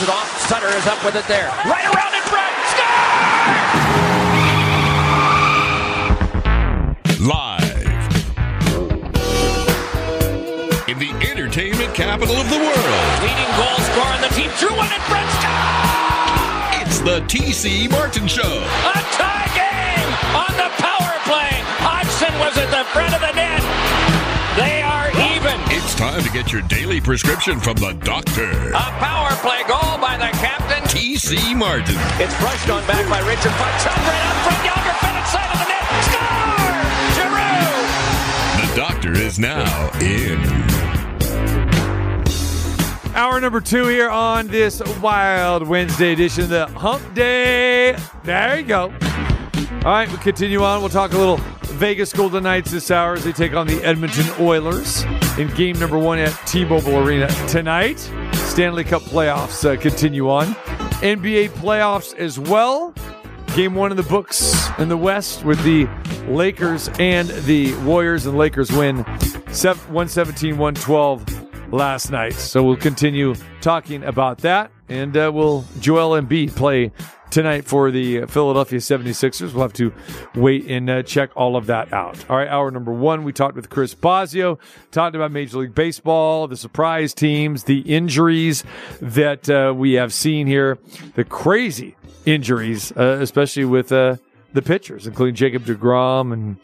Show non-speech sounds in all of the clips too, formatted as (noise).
Dumps it off. Sutter is up with it there. Right around in front. Score! Live in the entertainment capital of the world. Leading goal scorer on the team. Drew one in front. Score! It's the TC Martin Show. A tie game on the power play. Hodgson was at the front of the net. They are even. It's time to get your daily prescription from the doctor. A power play goal by the captain. TC Martin. It's brushed on back by Richard Fox. Up right up front. Yager Bennett side of the net. Score! Giroux! The doctor is now in. Hour number two here on this wild Wednesday edition of the Hump Day. There you go. All right, we continue on. We'll talk a little Vegas Golden Knights this hour as they take on the Edmonton Oilers in game number one at T-Mobile Arena tonight. Stanley Cup playoffs uh, continue on. NBA playoffs as well. Game one in the books in the West with the Lakers and the Warriors, and Lakers win 117 112 last night. So we'll continue talking about that, and uh, will Joel Embiid play tonight for the Philadelphia 76ers? We'll have to wait and uh, check all of that out. All right, hour number one, we talked with Chris Bosio, talked about Major League Baseball, the surprise teams, the injuries that uh, we have seen here, the crazy injuries, uh, especially with uh, the pitchers, including Jacob DeGrom and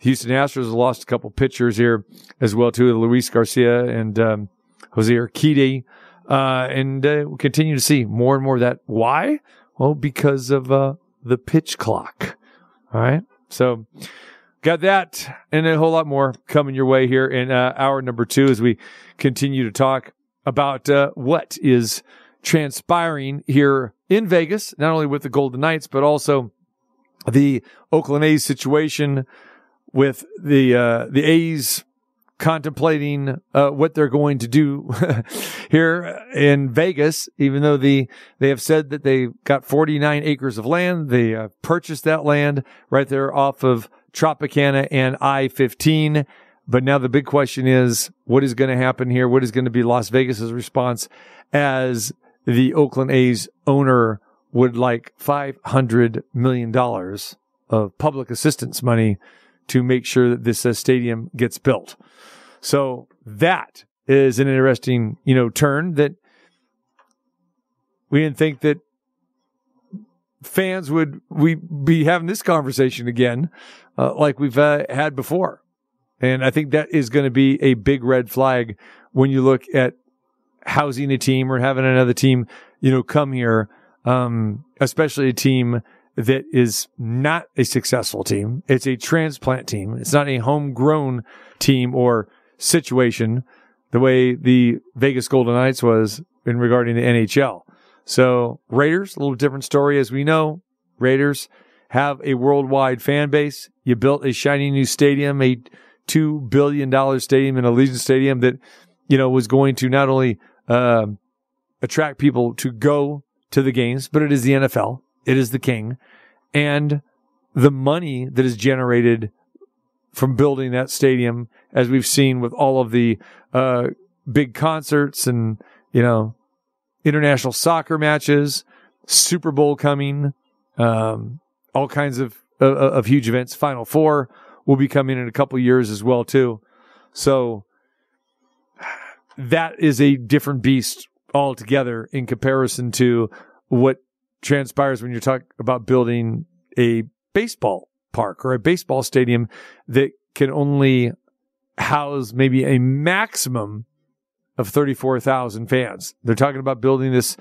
Houston Astros lost a couple pitchers here as well too, Luis Garcia and um, Jose Urquidy. Uh, and uh, we continue to see more and more of that. Why? Well, because of uh, the pitch clock. All right. So got that and a whole lot more coming your way here in uh, hour number two as we continue to talk about uh, what is transpiring here in Vegas, not only with the Golden Knights, but also the Oakland A's situation with the uh, the A's contemplating uh, what they're going to do (laughs) here in Vegas, even though the they have said that they got 49 acres of land. They uh, purchased that land right there off of Tropicana and I-15. But now the big question is, what is going to happen here? What is going to be Las Vegas's response as the Oakland A's owner would like $500 million of public assistance money to make sure that this uh, stadium gets built. So that is an interesting, you know, turn that we didn't think that fans would we be having this conversation again, uh, like we've uh, had before. And I think that is going to be a big red flag when you look at housing a team or having another team, you know, come here, um, especially a team that is not a successful team. It's a transplant team. It's not a homegrown team or situation the way the Vegas Golden Knights was in regarding the NHL. So Raiders, a little different story as we know. Raiders have a worldwide fan base. You built a shiny new stadium, a two billion dollar stadium in Allegiant Stadium that, you know, was going to not only uh, attract people to go to the games, but it is the NFL. It is the king. And the money that is generated from building that stadium, as we've seen with all of the uh, big concerts and, you know, international soccer matches, Super Bowl coming, um, all kinds of, of, of huge events. Final Four will be coming in a couple years as well too. So that is a different beast altogether in comparison to what transpires when you talk about building a baseball park or a baseball stadium that can only house maybe a maximum of 34,000 fans. They're talking about building this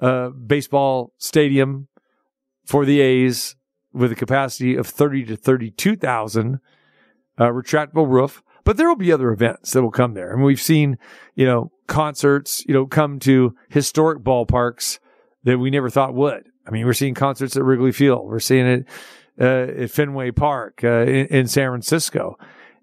uh, baseball stadium for the A's with a capacity of 30 to 32,000, uh, retractable roof. But there will be other events that will come there. And we've seen, you know, concerts, you know, come to historic ballparks that we never thought would. I mean, we're seeing concerts at Wrigley Field. We're seeing it uh, at Fenway Park uh, in, in San Francisco.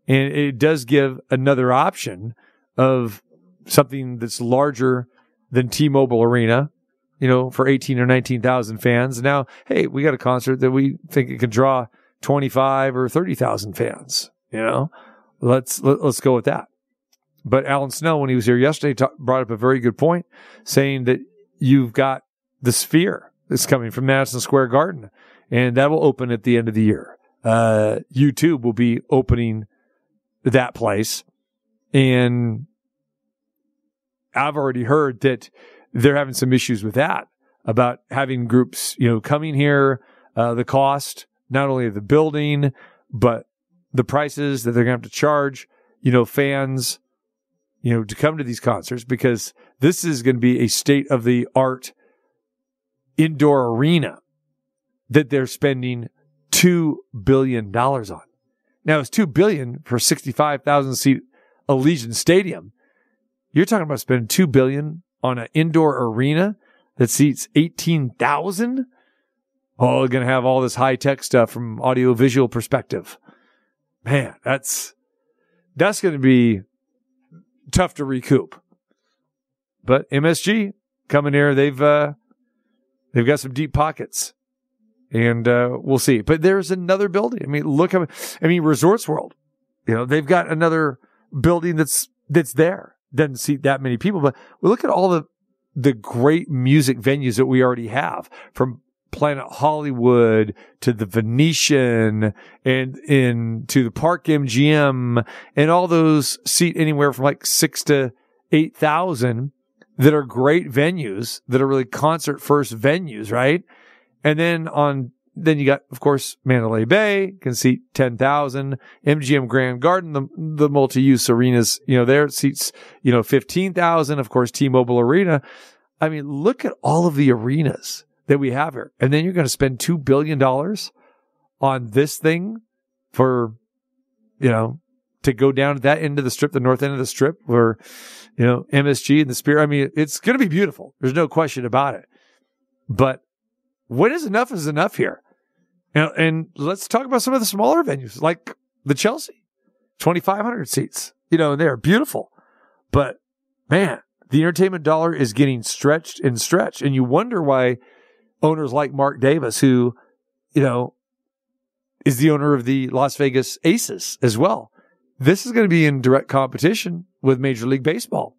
And it does give another option of something that's larger than T-Mobile Arena, you know, for 18 or 19,000 fans. Now, hey, we got a concert that we think it can draw 25 or 30,000 fans, you know, let's, let, us let us go with that. But Alan Snell, when he was here yesterday, talk, brought up a very good point saying that you've got the Sphere is coming from Madison Square Garden, and that will open at the end of the year. Uh, U2 will be opening that place, and I've already heard that they're having some issues with that about having groups, you know, coming here, uh, the cost not only of the building, but the prices that they're going to have to charge, you know, fans, you know, to come to these concerts because this is going to be a state of the art indoor arena that they're spending $2 billion on. Now it's 2 billion for 65,000 seat Allegiant Stadium. You're talking about spending 2 billion on an indoor arena that seats 18,000? Oh, going to have all this high tech stuff from audio visual perspective. Man, that's, that's going to be tough to recoup. But MSG coming here, they've, uh, they've got some deep pockets and, uh, we'll see. But there's another building. I mean, look, how. I mean, Resorts World, you know, they've got another building that's, that's there. Doesn't seat that many people, but we look at all the, the great music venues that we already have from Planet Hollywood to the Venetian and in to the Park MGM and all those seat anywhere from like six to eight thousand that are great venues that are really concert first venues, right? And then on then you got, of course, Mandalay Bay can seat 10,000. MGM Grand Garden, the, the multi-use arenas, you know, there seats, you know, 15,000. Of course, T-Mobile Arena. I mean, look at all of the arenas that we have here. And then you're going to spend $2 billion on this thing for, you know, to go down that end of the strip, the north end of the strip where, you know, MSG and the Sphere. I mean, it's going to be beautiful. There's no question about it. But what is enough is enough here. And, and let's talk about some of the smaller venues like the Chelsea, 2,500 seats, you know, and they're beautiful. But man, the entertainment dollar is getting stretched and stretched. And you wonder why owners like Mark Davis, who, you know, is the owner of the Las Vegas Aces as well. This is going to be in direct competition with Major League Baseball.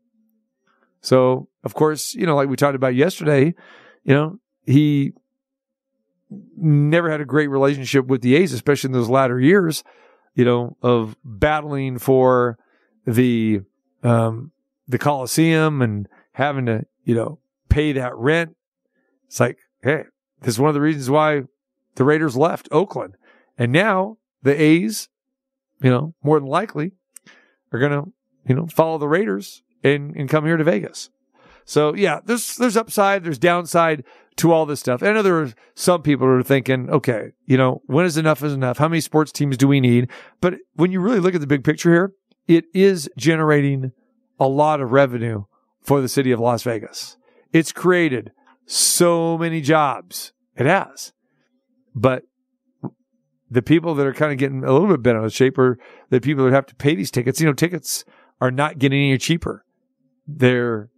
So, of course, you know, like we talked about yesterday, you know, he never had a great relationship with the A's, especially in those latter years, you know, of battling for the, um, the Coliseum and having to, you know, pay that rent. It's like, hey, this is one of the reasons why the Raiders left Oakland. And now the A's, you know, more than likely are going to, you know, follow the Raiders and, and come here to Vegas. So yeah, there's, there's upside, there's downside to all this stuff. I know there are some people who are thinking, okay, you know, when is enough is enough? How many sports teams do we need? But when you really look at the big picture here, it is generating a lot of revenue for the city of Las Vegas. It's created so many jobs. It has. But the people that are kind of getting a little bit bent out of shape are the people that have to pay these tickets. You know, tickets are not getting any cheaper. They're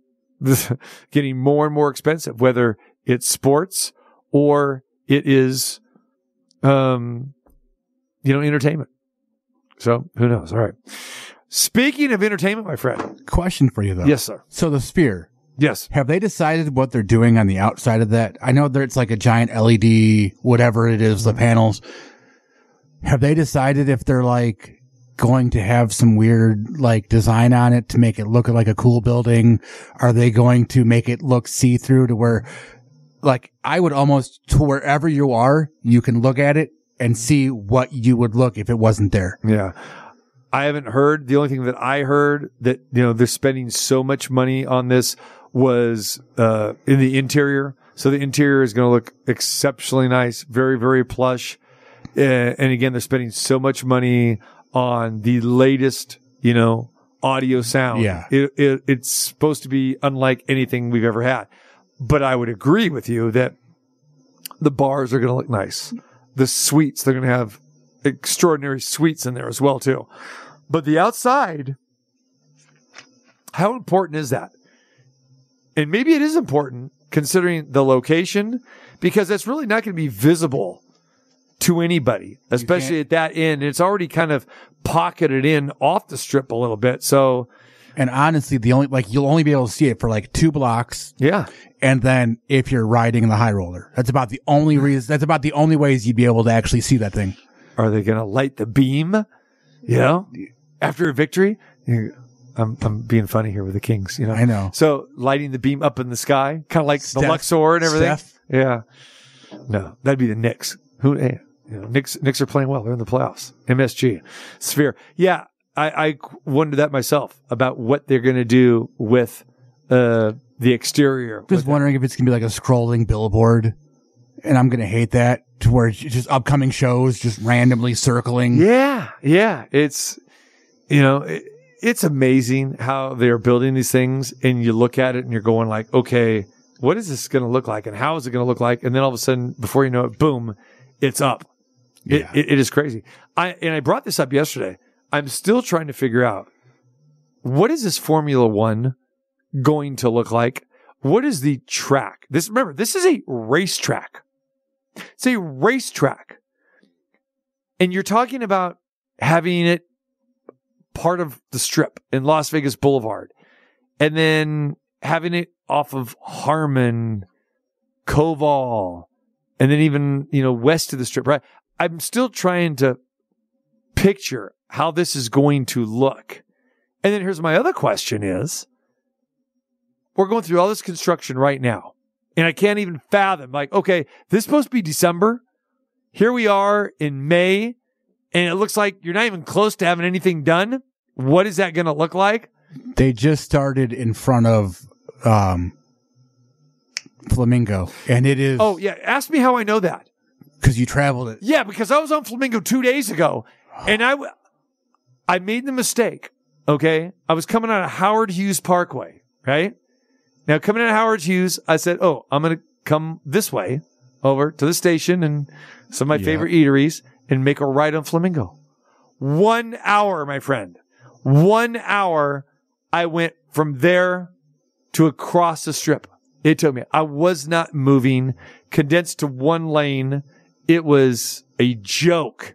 (laughs) getting more and more expensive, whether it's sports or it is, um, you know, entertainment. So who knows? All right. Speaking of entertainment, my friend. Question for you though. Yes, sir. So the sphere, Yes. have they decided what they're doing on the outside of that? I know that it's like a giant LED, whatever it is, the panels. Have they decided if they're like going to have some weird like design on it to make it look like a cool building? Are they going to make it look see through to where like I would almost to wherever you are, you can look at it and see what you would look if it wasn't there. Yeah. I haven't heard. The only thing that I heard that, you know, they're spending so much money on this was, uh, in the interior. So the interior is going to look exceptionally nice, very, very plush. Uh, and again, they're spending so much money on the latest, you know, audio sound. Yeah. It, it, it's supposed to be unlike anything we've ever had. But I would agree with you that the bars are going to look nice. The suites, they're going to have extraordinary suites in there as well, too. But the outside, how important is that? And maybe it is important considering the location because it's really not going to be visible to anybody, especially at that end. It's already kind of pocketed in off the strip a little bit. So And honestly, the only like you'll only be able to see it for like two blocks, Yeah. and then if you're riding the high roller, that's about the only reason. That's about the only ways you'd be able to actually see that thing. Are they going to light the beam? You know, after a victory. I'm I'm being funny here with the Kings. You know, I know. So lighting the beam up in the sky, kind of like the Luxor and everything. Steph? Yeah. No, that'd be the Knicks. Who? Hey, you know, Knicks. Knicks are playing well. They're in the playoffs. MSG, Sphere. Yeah, I, I wondered that myself about what they're going to do with uh, the exterior. Just wondering if it's gonna be like a scrolling billboard, and I'm gonna hate that to where just upcoming shows just randomly circling. Yeah, yeah. It's you know, it, it's amazing how they're building these things, and you look at it and you're going like, okay, what is this going to look like, and how is it going to look like? And then all of a sudden, before you know it, boom, it's up. It, Yeah. it, it is crazy. I and I brought this up yesterday. I'm still trying to figure out what is this Formula One going to look like. What is the track? This remember, this is a racetrack. It's a racetrack. And you're talking about having it part of the strip in Las Vegas Boulevard and then having it off of Harmon, Koval, and then even, you know, west of the strip, right? I'm still trying to picture how this is going to look. And then here's my other question is we're going through all this construction right now. And I can't even fathom like, okay, this is supposed to be December. Here we are in May and it looks like you're not even close to having anything done. What is that going to look like? They just started in front of um, Flamingo, and it is Oh, yeah. Ask me how I know that. Because you traveled it. Yeah, because I was on Flamingo two days ago and I, w- I made the mistake. Okay. I was coming out of Howard Hughes Parkway, right? Now coming out of Howard Hughes, I said, Oh, I'm going to come this way over to the station and some of my Yeah. favorite eateries and make a ride on Flamingo. One hour, my friend. One hour. I went from there to across the strip. It took me. I was not moving, condensed to one lane. It was a joke.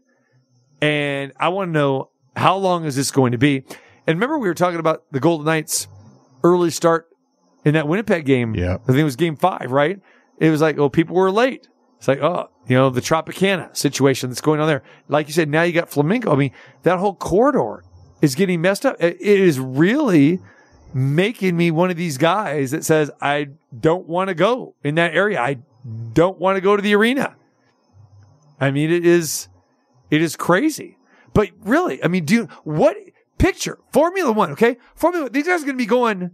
And I want to know how long is this going to be? And remember, we were talking about the Golden Knights early start in that Winnipeg game. Yeah. I think it was game five, right? It was like, oh, people were late. It's like, oh, you know, the Tropicana situation that's going on there. Like you said, now you got Flamingo. I mean, that whole corridor is getting messed up. It is really making me one of these guys that says, I don't want to go in that area. I don't want to go to the arena. I mean, it is, it is crazy. But really, I mean, do what picture Formula One? Okay. Formula, these guys are going to be going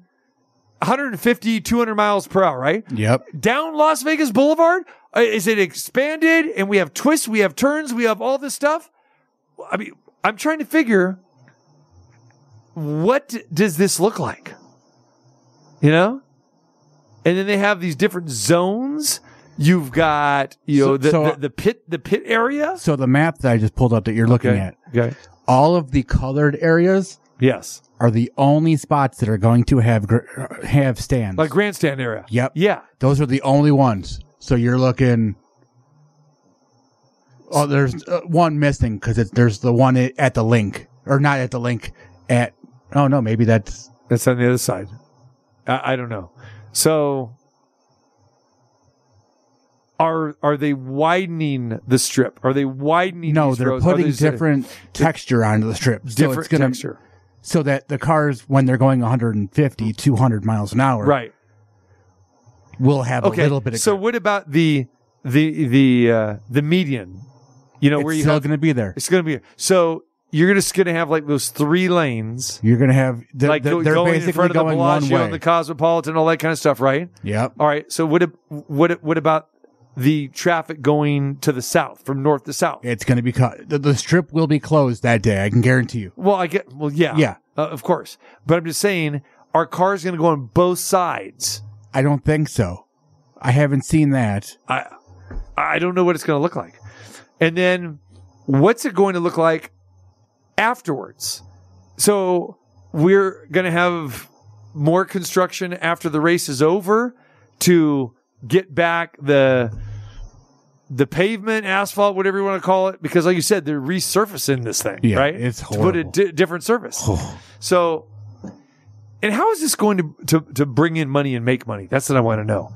150, 200 miles per hour, right? Yep. down Las Vegas Boulevard? Uh, Is it expanded and we have twists, we have turns, we have all this stuff? I mean, I'm trying to figure what does this look like? You know? And then they have these different zones. You've got, you know, So- the, so- the, the pit, the pit area. So the map that I just pulled up that you're looking Okay. at, Okay. all of the colored areas Yes. are the only spots that are going to have gr- have stands. Like grandstand area. Yep. Yeah. Those are the only ones. So you're looking. Oh, there's uh, one missing because there's the one at the link, or not at the link. At oh no, maybe that's That's on the other side. I, I don't know. So are are they widening the strip? Are they widening? no. They're? Are putting they different texture onto the strip, so different it's gonna texture. so that the cars when they're going 150, 200 miles an hour, Right. will have Okay. a little bit of. so grip. what about the the the uh, the median? You know it's where you still going to be there. it's going to be so you're just going to have like those three lanes. You're going to have they're, like they're, they're going in front of the Bellagio and the Cosmopolitan, all that kind of stuff, right? yep. All right. So what what what about the traffic going to the south from north to south? It's going to be cut. The, the strip will be closed that day. I can guarantee you. Well, I get. Well, yeah, Yeah. uh, of course. But I'm just saying, our car's going to go on both sides. I don't think so. I haven't seen that. I I don't know what it's going to look like. And then, what's it going to look like afterwards? So we're going to have more construction after the race is over to get back the the pavement, asphalt, whatever you want to call it, because like you said, they're resurfacing this thing, Yeah, right? it's to put a di- different surface. So And how is this going to, to, to bring in money and make money? That's what I want to know.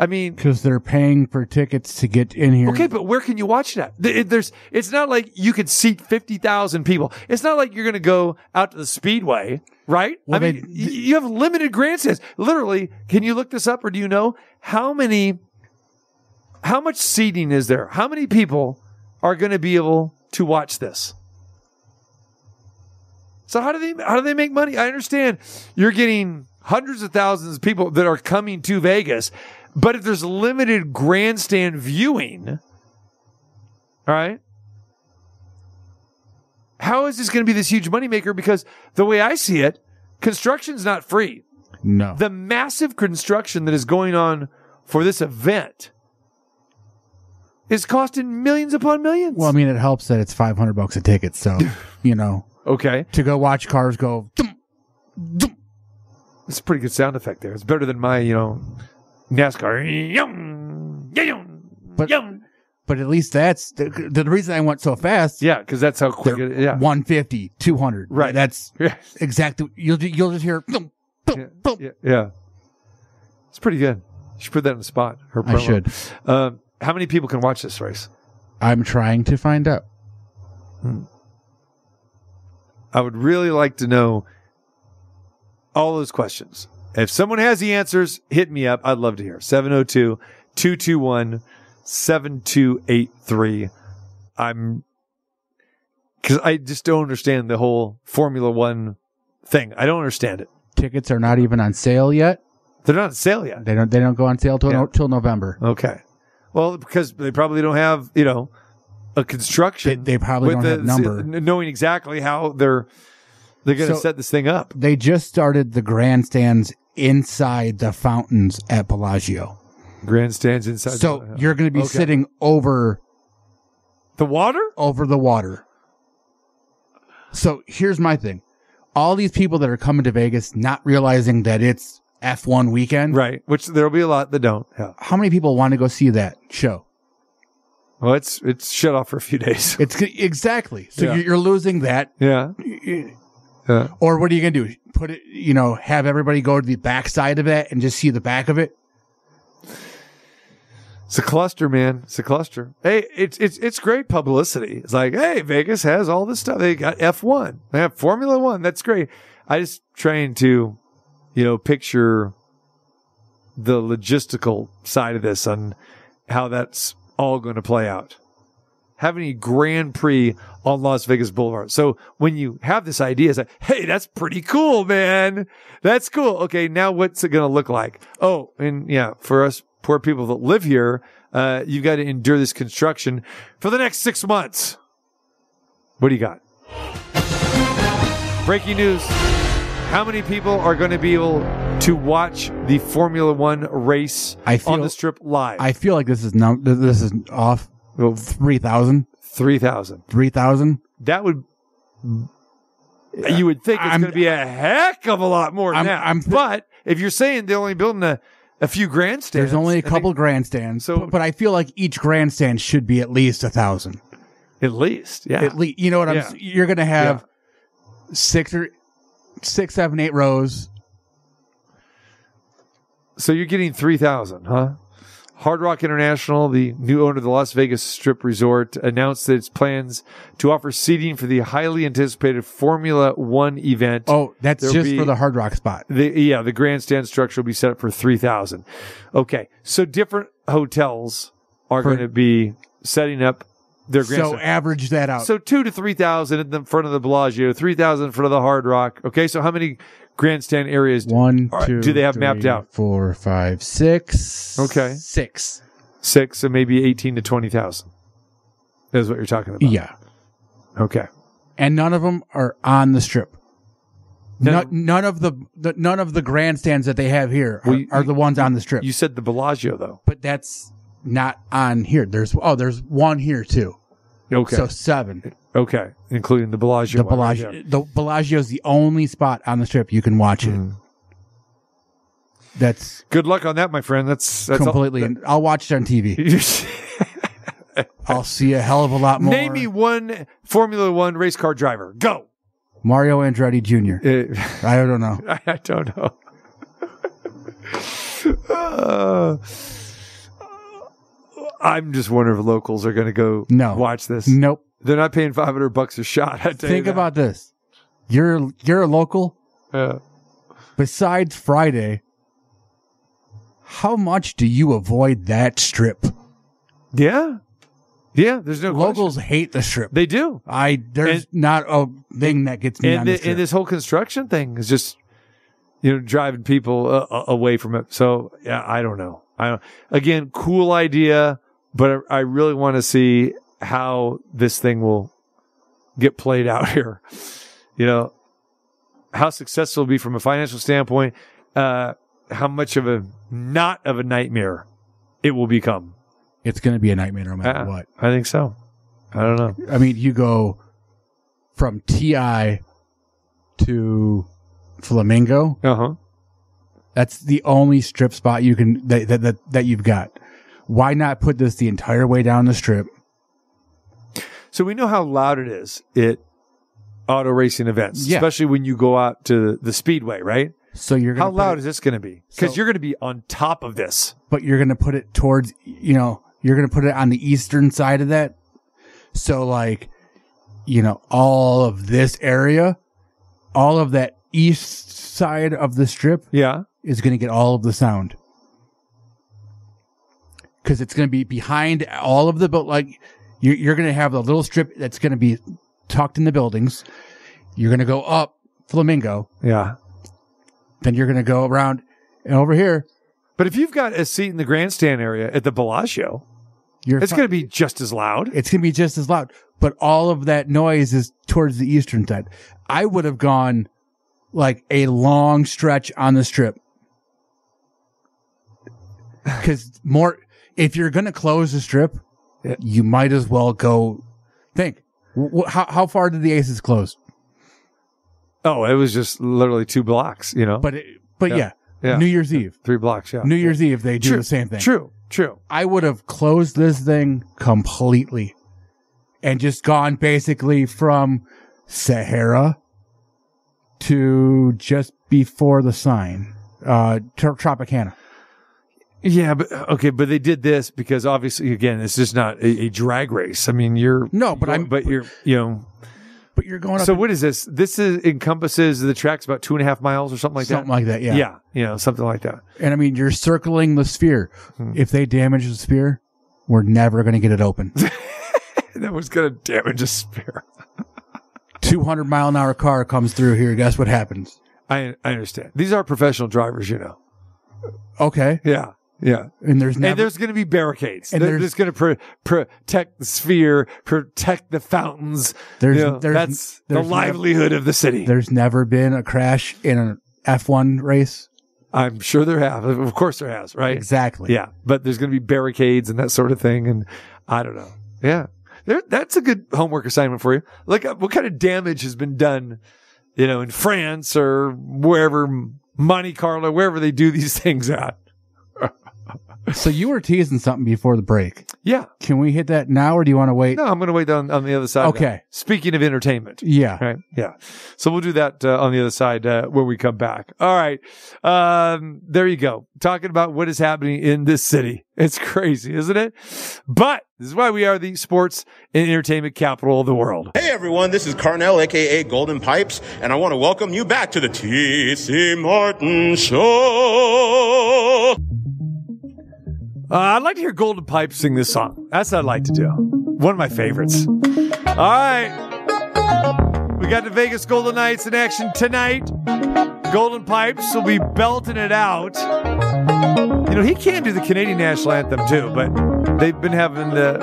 I mean, Because they're paying for tickets to get in here. Okay, but where can you watch that? There's, it's not like you could seat 50,000 people. It's not like you're going to go out to the speedway, right? Well, I mean, they- you have limited grandstands. Literally, can you look this up or do you know how many, how much seating is there? How many people are going to be able to watch this? So how do they, how do they make money? I understand you're getting hundreds of thousands of people that are coming to Vegas, but if there's limited grandstand viewing, all right, how is this going to be this huge moneymaker? Because the way I see it, construction's not free. no. The massive construction that is going on for this event is costing millions upon millions. well, I mean, it helps that it's 500 bucks a ticket. So, (laughs) you know, okay, to go watch cars go. dum, dum. it's a pretty good sound effect there. It's better than my, you know, NASCAR. Yum, yum, But- yum. But at least that's the, the reason I went so fast. Yeah, because that's how quick it Yeah. 150, 200. Right. That's (laughs) Yeah. exactly. You'll you'll just hear. dum, Yeah, yeah, yeah. It's pretty good. You should put that in the spot. Her I should. Um, how many people can watch this race? I'm trying to find out. Hmm. I would really like to know all those questions. If someone has the answers, hit me up. I'd love to hear. 702 221 7283. I'm, because I just don't understand the whole Formula One thing. I don't understand it. Tickets are not even on sale yet. They're not on sale yet. They don't. They don't go on sale till Yeah. no, till November. Okay. Well, because they probably don't have, you know, a construction. they probably with don't the- have number. knowing exactly how they're they're going to So- set this thing up. They just started the grandstands inside the fountains at Bellagio. Grandstands inside. So the, you're going to be Okay. sitting over the water. over the water. So here's my thing. All these people that are coming to Vegas not realizing that it's F1 weekend. Right, which there'll be a lot that don't. Yeah. How many people want to go see that show? Well, it's it's shut off for a few (laughs) days. It's exactly. So Yeah. you're, you're losing that. Yeah. Yeah. Or what are you going to do? Put it, you know, have everybody go to the back side of that and just see the back of it? It's a cluster, man. It's a cluster. Hey, it's it's it's great publicity. It's like, hey, Vegas has all this stuff. They got F one. They have Formula One. That's great. I just trying to, you know, picture the logistical side of this and how that's all going to play out. Having a Grand Prix on Las Vegas Boulevard. So when you have this idea, it's like, hey, that's pretty cool, man. That's cool. Okay, now what's it going to look like? Oh, and yeah, for us poor people that live here, uh, you've got to endure this construction for the next six months. What do you got? Breaking news. How many people are going to be able to watch the Formula One race feel- on the strip live? I feel like this is num- this is off well, 3,000. 3,000. 3,000. That would. You would think it's I'm- going to be a heck of a lot more than I'm- that. I'm but if you're saying they're only building a, a few grandstands, There's only a I think couple grandstands. So- but, but I feel like each grandstand should be at least a thousand. at least, yeah. At least, you know what I'm, Yeah. you're going to have six or six, seven, eight rows. So you're getting 3,000, huh? Hard Rock International, the new owner of the Las Vegas Strip Resort, announced that its plans to offer seating for the highly anticipated Formula One event. Oh, that's There'll just be- for the Hard Rock spot. The, yeah, the grandstand structure will be set up for 3,000. Okay. So different hotels are For- going to be setting up their So grandstand. average that out. So two to 3,000 in the front of the Bellagio, 3,000 in front of the Hard Rock. Okay. So how many grandstand areas do One, right, two, do they have mapped out? Four, five, six. Okay. Six. Six, so maybe 18 to 20,000. Is what you're talking about. Yeah. Okay. And none of them are on the strip. None No- of- none of the, the none of the grandstands that they have here are, Well, you- are the ones on the strip. You said the Bellagio, though. but that's not on here. There's oh, there's one here too. Okay. So seven. okay. Including the Bellagio. The right Bellagio, the Bellagio is the only spot on the strip you can watch it. Mm. That's Good luck on that, my friend. That's, that's all- completely. I'll watch it on TV. (laughs) (laughs) I'll see a hell of a lot more. Name me one Formula One race car driver. Go. Mario Andretti Jr. Uh, I don't know. (laughs) I don't know. Uh, I'm just wondering if locals are going to go No. watch this. Nope. They're not paying 500 bucks a shot. I tell Think about this. You're you're a local. Yeah. Besides Friday, how much do you avoid that strip? Yeah. Yeah. There's no Locals question. hate the strip. They do. I there's not a thing that gets me on And, the and this whole construction thing is just, you know, driving people uh, uh, away from it. So yeah, I don't know. I don't, again, cool idea, but I, really want to see how this thing will get played out (laughs) here. You know, how successful it'll be from a financial standpoint, uh, how much of a not of a nightmare it will become. it's going to be a nightmare no matter Uh, what. I think so. I don't know. I mean, you go from TI to Flamingo. Uh huh. That's the only strip spot you can that, that that that you've got. Why not put this the entire way down the strip? So we know how loud it is at auto racing events, Yeah. especially when you go out to the speedway, right? So you're gonna How loud it- is this going to be? Because So- you're going to be on top of this. but you're going to put it towards you know you're going to put it on the eastern side of that. So like, you know, all of this area, all of that east side of the strip Yeah. is going to get all of the sound because it's going to be behind all of the but like you're, you're going to have a little strip that's going to be tucked in the buildings. You're going to go up flamingo. Yeah. then you're going to go around and over here. But if you've got a seat in the grandstand area at the Bellagio, you're it's going to be just as loud. it's going to be just as loud. But all of that noise is towards the eastern side. I would have gone like a long stretch on the strip. Because more if you're going to close the strip Yeah. you might as well go think wh- how, how far did the aces close Oh, it was just literally two blocks, you know? but it, but Yeah. yeah, Yeah. new year's eve Three blocks, yeah. new year's eve they do True. the same thing True. True. i would have closed this thing completely and just gone basically from sahara to just before the sign uh tropicana Yeah, but okay, but they did this because obviously, again, it's just not a, a drag race. I mean, you're No, but you're- I'm- but you're, you know. but you're going up So what is this? This is encompasses the track's about two and a half miles or something like something that. Something like that yeah yeah, you know, something like that. and i mean you're circling the sphere Hmm. if they damage the sphere we're never going to get it open that was going to damage a sphere. (laughs) 200 mile an hour car comes through here guess what happens I I understand. These are professional drivers, you know. okay Yeah, yeah. and there's never and there's going to be barricades. And They're just going to pro- protect the sphere, protect the fountains. There's- You know, there's- that's the there's nev- livelihood of the city. there's never been a crash in an f1 race I'm sure there have. Of course there has, right? exactly Yeah, but there's going to be barricades and that sort of thing, and I don't know. Yeah, there, that's a good homework assignment for you. Look up uh, what kind of damage has been done, you know, in France or wherever, Monte Carlo, wherever they do these (laughs) things at. (laughs) So you were teasing something before the break. Yeah, Can we hit that now, or do you want to wait? no, I'm going to wait on on the other side. of that. Okay. Speaking of entertainment. Yeah. Right. Yeah. So we'll do that uh, on the other side uh, when we come back. All right. Um, there you go. Talking about what is happening in this city. It's crazy, isn't it? But this is why we are the sports and entertainment capital of the world. Hey everyone, this is Carnell, aka Golden Pipes, and I want to welcome you back to the T.C. Martin Show. Uh, I'd like to hear Golden Pipe sing this song. That's what I'd like to do. One of my favorites. All right. We got the Vegas Golden Knights in action tonight. Golden Pipes will be belting it out. You know, he can do the Canadian national anthem too, but they've been having the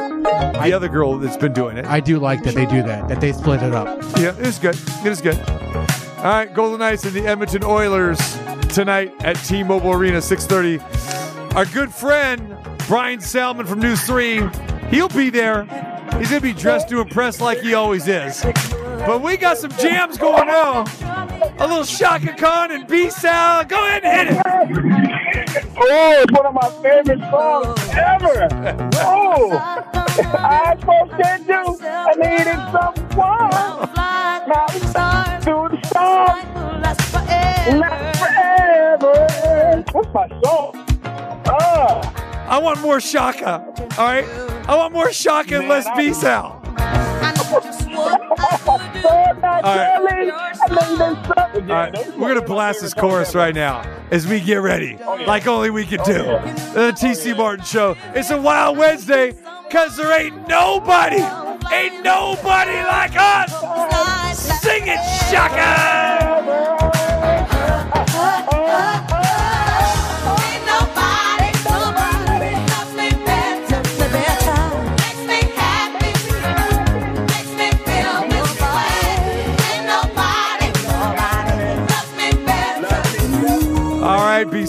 the other girl that's been doing it. I do like that they do that, that they split it up. Yeah, it is good. It is good. All right, Golden Knights and the Edmonton Oilers tonight at T-Mobile Arena, 6:30. Our good friend Bryan Salmond from News 3, he'll be there. He's gonna be dressed to impress like he always is. But we got some jams going on. A little Chaka Khan and B Sal. Go ahead and hit it. Oh, it's one of my favorite songs ever. Oh, I to you. I needed someone. Now it's time to Not forever. What's my song? Ah, I want more Chaka. All right. I want more Chaka and less B Sal. (laughs) All right. Kelly. I know there's something. All right, we're gonna blast this chorus right now as we get ready, like only we can do. The TC Martin Show. It's a Wild Wednesday, cause there ain't nobody, ain't nobody like us. Sing it, Chaka.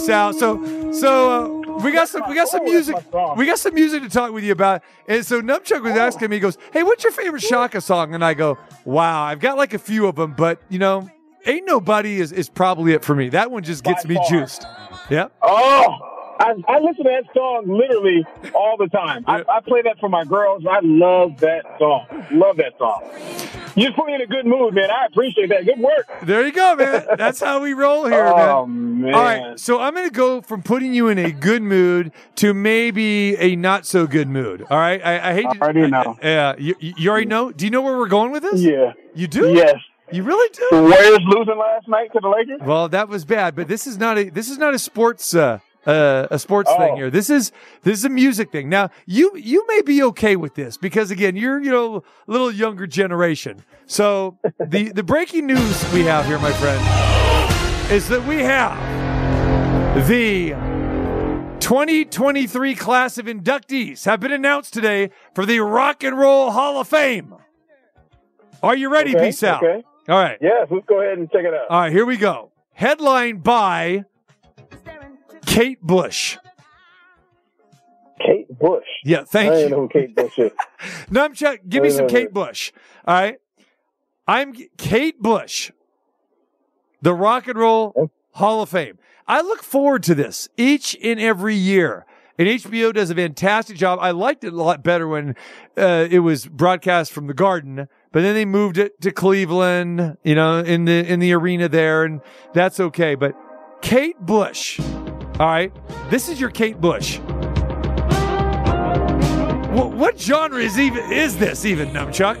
Out. So, so uh, we got some, we got some music, we got some music to talk with you about. And so Numbchuk was asking me, he goes, "Hey, what's your favorite Chaka song?" And I go, "Wow, I've got like a few of them, but you know, ain't nobody is is probably it for me. That one just gets By me far. juiced." Yeah. Oh, I, I listen to that song literally all the time. I, I play that for my girls. I love that song. Love that song. You just put me in a good mood, man. I appreciate that. Good work. There you go, man. That's how we roll (laughs) here, Oh, man. man. All right, so I'm going to go from putting you in a good mood to maybe a not so good mood. All right, I, I hate. to, already know. Yeah, you, you already know. Do you know where we're going with this? Yeah. You do? Yes. You really do? The Warriors losing last night to the Lakers? Well, that was bad, but this is not a this is not a sports uh, uh, a sports thing Oh. here. This is this is a music thing. Now, you you may be okay with this because again, you're you know a little younger generation. So (laughs) the the breaking news we have here, my friend, is that we have the 2023 class of inductees have been announced today for the Rock and Roll Hall of Fame. Are you ready, Okay, B Sal? okay. All right. Yes, let's go ahead and check it out. All right, here we go. Headlined by Kate Bush. Kate Bush. Yeah, thank don't you. know who Kate Bush is. (laughs) Numbchuk, give me some Kate. Bush. All right. I'm Kate Bush, the Rock and Roll Hall of Fame. I look forward to this each and every year. And HBO does a fantastic job. I liked it a lot better when uh, it was broadcast from the Garden, but then they moved it to Cleveland, you know, in the in the arena there, and that's okay. But Kate Bush, all right, this is your Kate Bush. What, what genre is even is this even, Numbchuk?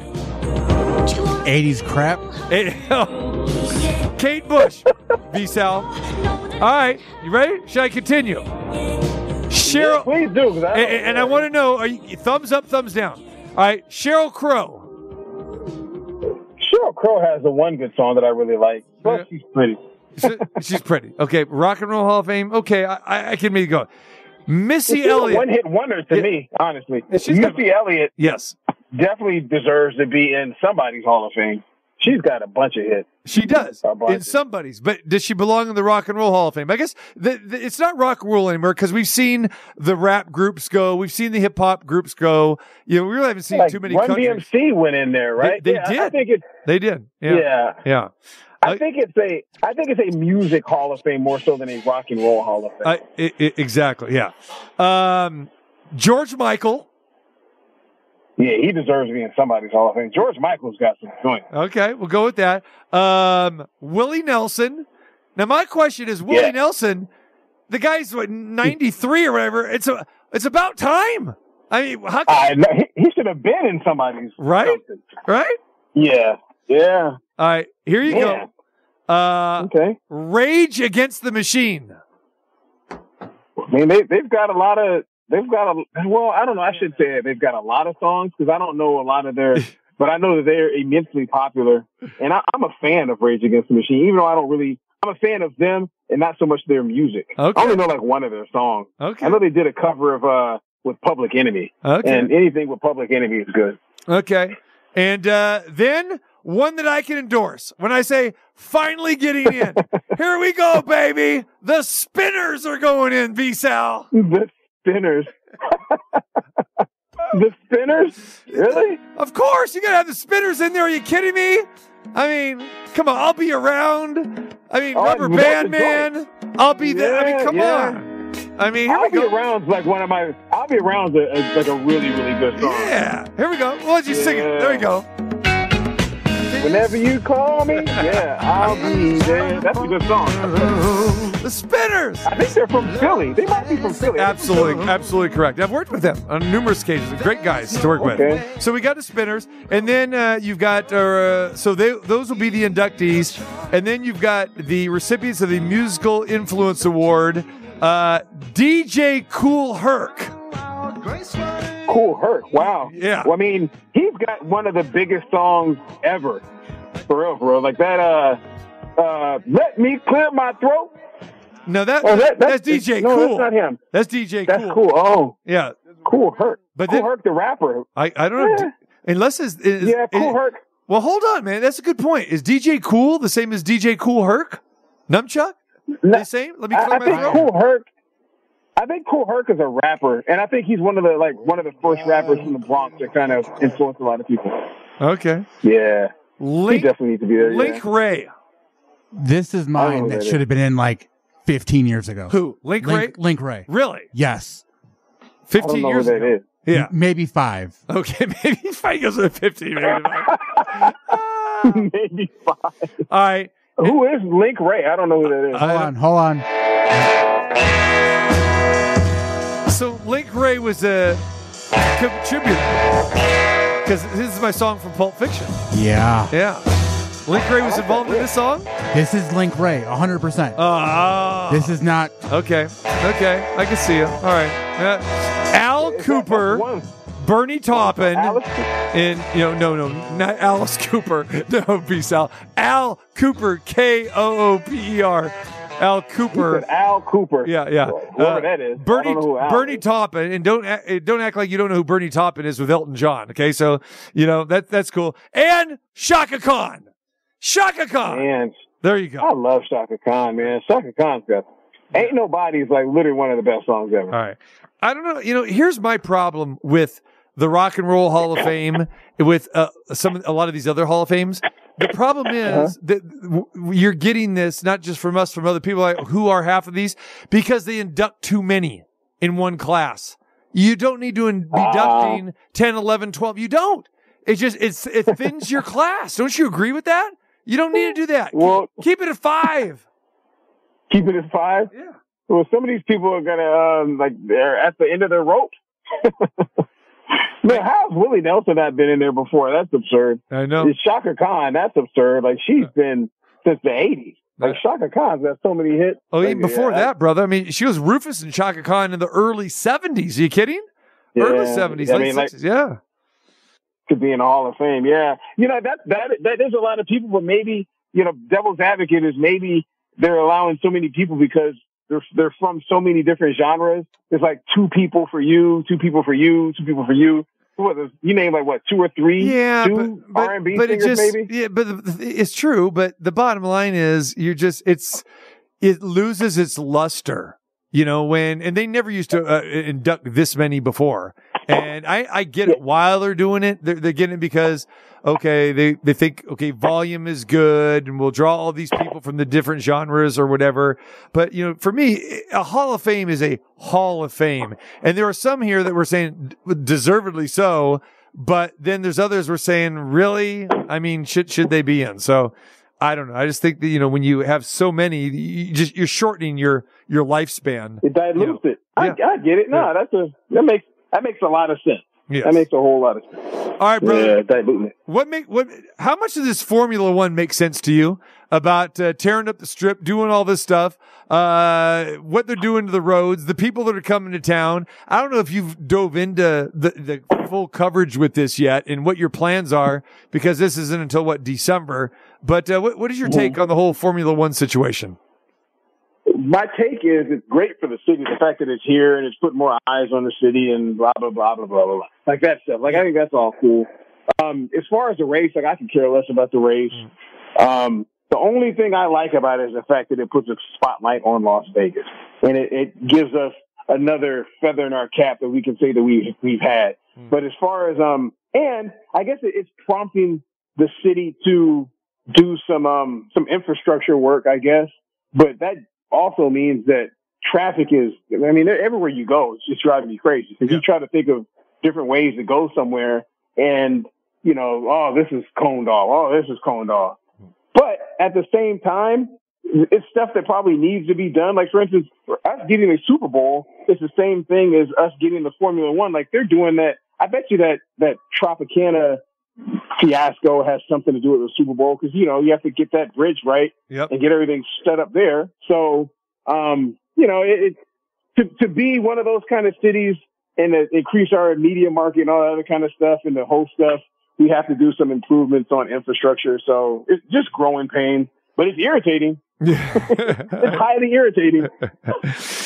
80s crap. Eh, (laughs) oh. Kate Bush, B Sal. All right, you ready? Should I continue? Sheryl, Please do. 'cause I and, don't- and I want to know: Are you thumbs up, thumbs down? All right, Sheryl Crow. Sheryl Crow has the one good song that I really like. Plus, Yeah. she's pretty. She- She's pretty. Okay, Rock and Roll Hall of Fame. Okay, I, I, I can maybe go. Missy She's Elliott. one hit wonder to Yeah. me, honestly. She's Missy Elliott Yes, definitely deserves to be in somebody's Hall of Fame. She's got a bunch of hits. she does in somebody's, but does she belong in the Rock and Roll Hall of Fame? I guess the, the, it's not rock and roll anymore because we've seen the rap groups go, we've seen the hip hop groups go. You know, we really haven't seen Like too many Run countries. DMC went in there, right? they yeah, I- I did. think it's They did. Yeah. yeah. Yeah. I think it's a I think it's a music Hall of Fame more so than a rock and roll Hall of Fame. I, I, I- exactly. Yeah. Um, George Michael. yeah, he deserves to be in somebody's Hall of Fame. George Michael's got some joints. Okay, we'll go with that. Um, Willie Nelson. Now, my question is, Willie Yeah. Nelson, the guy's what ninety three or whatever. It's a, it's about time. I mean, how can, I he, he should have been in somebody's Right? something. right? Yeah, yeah. All right, here you Yeah. go. Uh, Okay. Rage Against the Machine. I mean, they they've got a lot of they've got a well, I don't know. I should say they've got a lot of songs because I don't know a lot of their, (laughs) but I know that they're immensely popular, and I, I'm a fan of Rage Against the Machine, even though I don't really. I'm a fan of them and not so much their music. Okay. I only know like one of their songs. Okay. I know they did a cover of uh with Public Enemy, Okay. and anything with Public Enemy is good. Okay. And uh, then one that I can endorse. When I say finally getting in, (laughs) here we go, baby. The spinners are going in, B Sal. The Spinners. (laughs) the Spinners? Really? Of course, you gotta have the spinners in there. Are you kidding me? I mean, come on, I'll be around. I mean, Oh, Rubber that's Band Man. I'll be there. I mean, come yeah. on. I mean, here I'll we be around like one of my. I'll be around a, a, like a really really good song. Yeah, here we go. Well, let's just sing it. There we go. Whenever you call me, (laughs) yeah, I'll be there. That's a good song. The Spinners. I think they're from Philly. They might be from Philly. Absolutely, absolutely correct. I've worked with them on numerous occasions. Great guys to work Okay. with. So we got the spinners, and then uh, you've got uh, so they those will be the inductees, and then you've got the recipients of the Musical Influence Award, uh, DJ Kool Herc. Kool Herc. Wow. Yeah. Well, I mean, he's got one of the biggest songs ever. For real, for real. Like that, uh, uh, let me clear my throat. No, that, Oh, that, that's, DJ no, Cool. that's not him. That's DJ That's Cool. cool. Oh, Yeah, Kool Herc. But cool then- Herc, the rapper. I, I don't know. Unless it's, is, Yeah, Cool is- Herc. Well, hold on, man. That's a good point. Is DJ Kool the same as DJ Kool Herc? Numbchuk? No, The same? Let me clear I, I my think throat. Kool Herc. I think Kool Herc is a rapper, and I think he's one of the like one of the first rappers from the Bronx that kind of influenced a lot of people. Okay. Yeah, he Link, definitely needs to be there. yeah. Link Wray. This is mine that that should have been in like 15 years ago. Who? Link, Wray? Link, Link Wray. Really? Yes. I don't 15 know who years that ago. is. Yeah. Maybe five. Okay, (laughs) maybe five goes with 15. Maybe not. (laughs) Maybe five. All right. Who is Link Wray? I don't know who that is. Hold on, hold on. So Link Wray was a contributor. Because this is my song from Pulp Fiction. Yeah. Yeah. Link Wray was involved in this song? This is Link Wray, 100%. Ah. this is not. Okay. Okay. I can see you. All right. Uh, Al Kooper, Bernie Taupin, Alice- and you know, no, no, not Alice Cooper. (laughs) No, peace out. Al Kooper, K O O P E R. Al Kooper. Al Kooper. Yeah, yeah. Whoever Uh, that is. Bernie I don't know who Al Bernie is. Taupin, and don't act- eh, don't act like you don't know who Bernie Taupin is with Elton John. Okay, so you know that that's cool. And Chaka Khan, Chaka Khan. Man, There you go. I love Chaka Khan, man. Chaka Khan's got Ain't Nobody's like literally one of the best songs ever. All right. I don't know. You know, here's my problem with the Rock and Roll Hall of Fame, with uh, some a lot of these other Hall of Fames. The problem Uh-huh. is that you're getting this not just from us, from other people. Like, who are half of these? Because they induct too many in one class. You don't need to in- be inducting 10, 11, 12. You don't. It just it's it thins your class. Don't you agree with that? You don't need to do that. Well- keep it at five. Keep it at five. Yeah. Well, some of these people are gonna um like they're at the end of their rope. (laughs) Man, how's Willie Nelson not been in there before? That's absurd. I know. Chaka Khan. That's absurd. Like she's uh, been since the eighties. Like Chaka Khan's got so many hits. Oh, Like, even before yeah, that, brother. I mean, she was Rufus and Chaka Khan in the early 70s. Are you kidding? Yeah. Early 70s, late mean, like- 60s. Yeah. could be in the Hall of Fame. Yeah, you know that that that is a lot of people, but maybe you know, devil's advocate is maybe they're allowing so many people because they're they're from so many different genres. It's like two people for you, two people for you, two people for you. What you name like what two or three? Yeah, two but, but, R and B but it singers just, maybe. yeah, but the- it's true. But the bottom line is you're just, it's, it loses its luster, you know, when, and they never used to uh, induct this many before. And I, I get it while they're doing it. They're, they're getting it because, okay, they, they think, okay, volume is good and we'll draw all these people from the different genres or whatever. But, you know, for me, a Hall of Fame is a Hall of Fame. And there are some here that were saying deservedly so, but then there's others were saying, really? I mean, should, should they be in? So I don't know. I just think that, you know, when you have so many, you just, you're shortening your, your lifespan. It dilutes it. I, yeah. I get it. No, Yeah. that's a that makes that makes a lot of sense. Yes. That makes a whole lot of sense. All right, brother. Yeah, it. What make what? How much of this Formula One makes sense to you about uh, tearing up the strip, doing all this stuff? Uh, what they're doing to the roads, the people that are coming to town. I don't know if you've dove into the the full coverage with this yet, and what your plans are, because this isn't until what December. But uh, what what is your take on the whole Formula One situation? My take is it's great for the city, the fact that it's here and it's put more eyes on the city and blah blah blah blah blah blah. blah. Like that stuff. Like I think that's all cool. Um, as far as the race, like I could care less about the race. Um, the only thing I like about it is the fact that it puts a spotlight on Las Vegas and it, it gives us another feather in our cap that we can say that we we've had. But as far as um, and I guess it, it's prompting the city to do some um some infrastructure work, I guess. But that also means that traffic is, I mean, everywhere you go, it's just driving you crazy. If Yeah. you try to think of different ways to go somewhere and, you know, oh, this is cone dog. Oh, this is cone dog. But at the same time, it's stuff that probably needs to be done. Like for instance, for us getting a Super Bowl, it's the same thing as us getting the Formula One. Like they're doing that. I bet you that that Tropicana fiasco has something to do with the Super Bowl because you know you have to get that bridge right Yep. and get everything set up there. So, um, you know, it, it to to be one of those kind of cities and to increase our media market and all that other kind of stuff and the whole stuff, we have to do some improvements on infrastructure. So it's just growing pain, but it's irritating. (laughs) It's highly irritating. (laughs)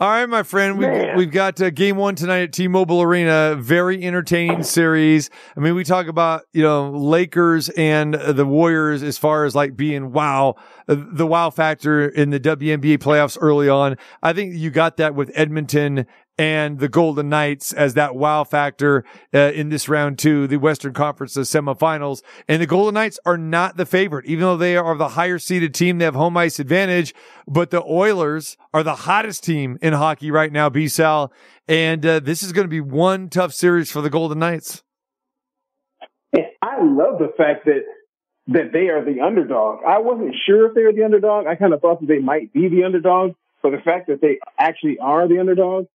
All right, my friend. We've, we've got uh, game one tonight at T-Mobile Arena. Very entertaining series. I mean, we talk about, you know, Lakers and uh, the Warriors as far as like being wow, uh, the wow factor in the WNBA playoffs early on. I think you got that with Edmonton and the Golden Knights as that wow factor uh, in this round two, the Western Conference semifinals. And the Golden Knights are not the favorite, even though they are the higher seeded team. They have home ice advantage, but the Oilers are the hottest team in hockey right now, B-Sal. And uh, this is going to be one tough series for the Golden Knights. I love the fact that that they are the underdog. I wasn't sure if they were the underdog. I kind of thought that they might be the underdog, but the fact that they actually are the underdog,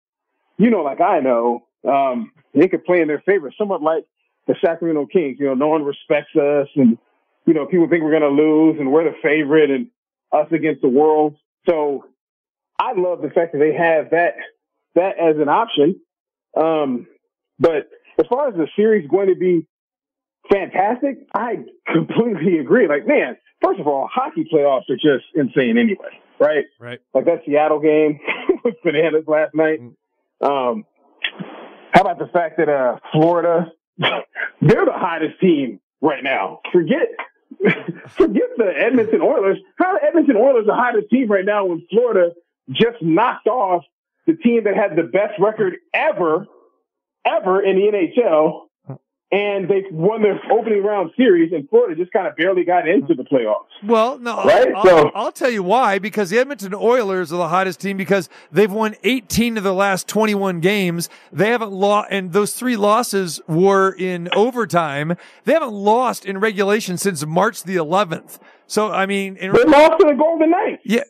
you know, like I know, um, they could play in their favor, somewhat like the Sacramento Kings. You know, no one respects us, and you know, people think we're going to lose, and we're the favorite, and us against the world. So I love the fact that they have that that as an option. Um, but as far as the series going to be fantastic, I completely (laughs) agree. Like, man, first of all, hockey playoffs are just insane anyway, right? Right. Like that Seattle game (laughs) was bananas last night. Um, how about the fact that uh, Florida, (laughs) they're the hottest team right now. Forget (laughs) forget the Edmonton Oilers. How the Edmonton Oilers the hottest team right now when Florida just knocked off the team that had the best record ever, ever in the NHL, and they won their (laughs) opening round series, and Florida just kind of barely got into the playoffs. Well, no, I'll- Right? I'll, So- I'll tell you why. Because the Edmonton Oilers are the hottest team because they've won 18 of the last 21 games. They haven't lost, and those three losses were in overtime. They haven't lost in regulation since March the 11th. So, I mean, in, They lost to the Golden Knights. yeah,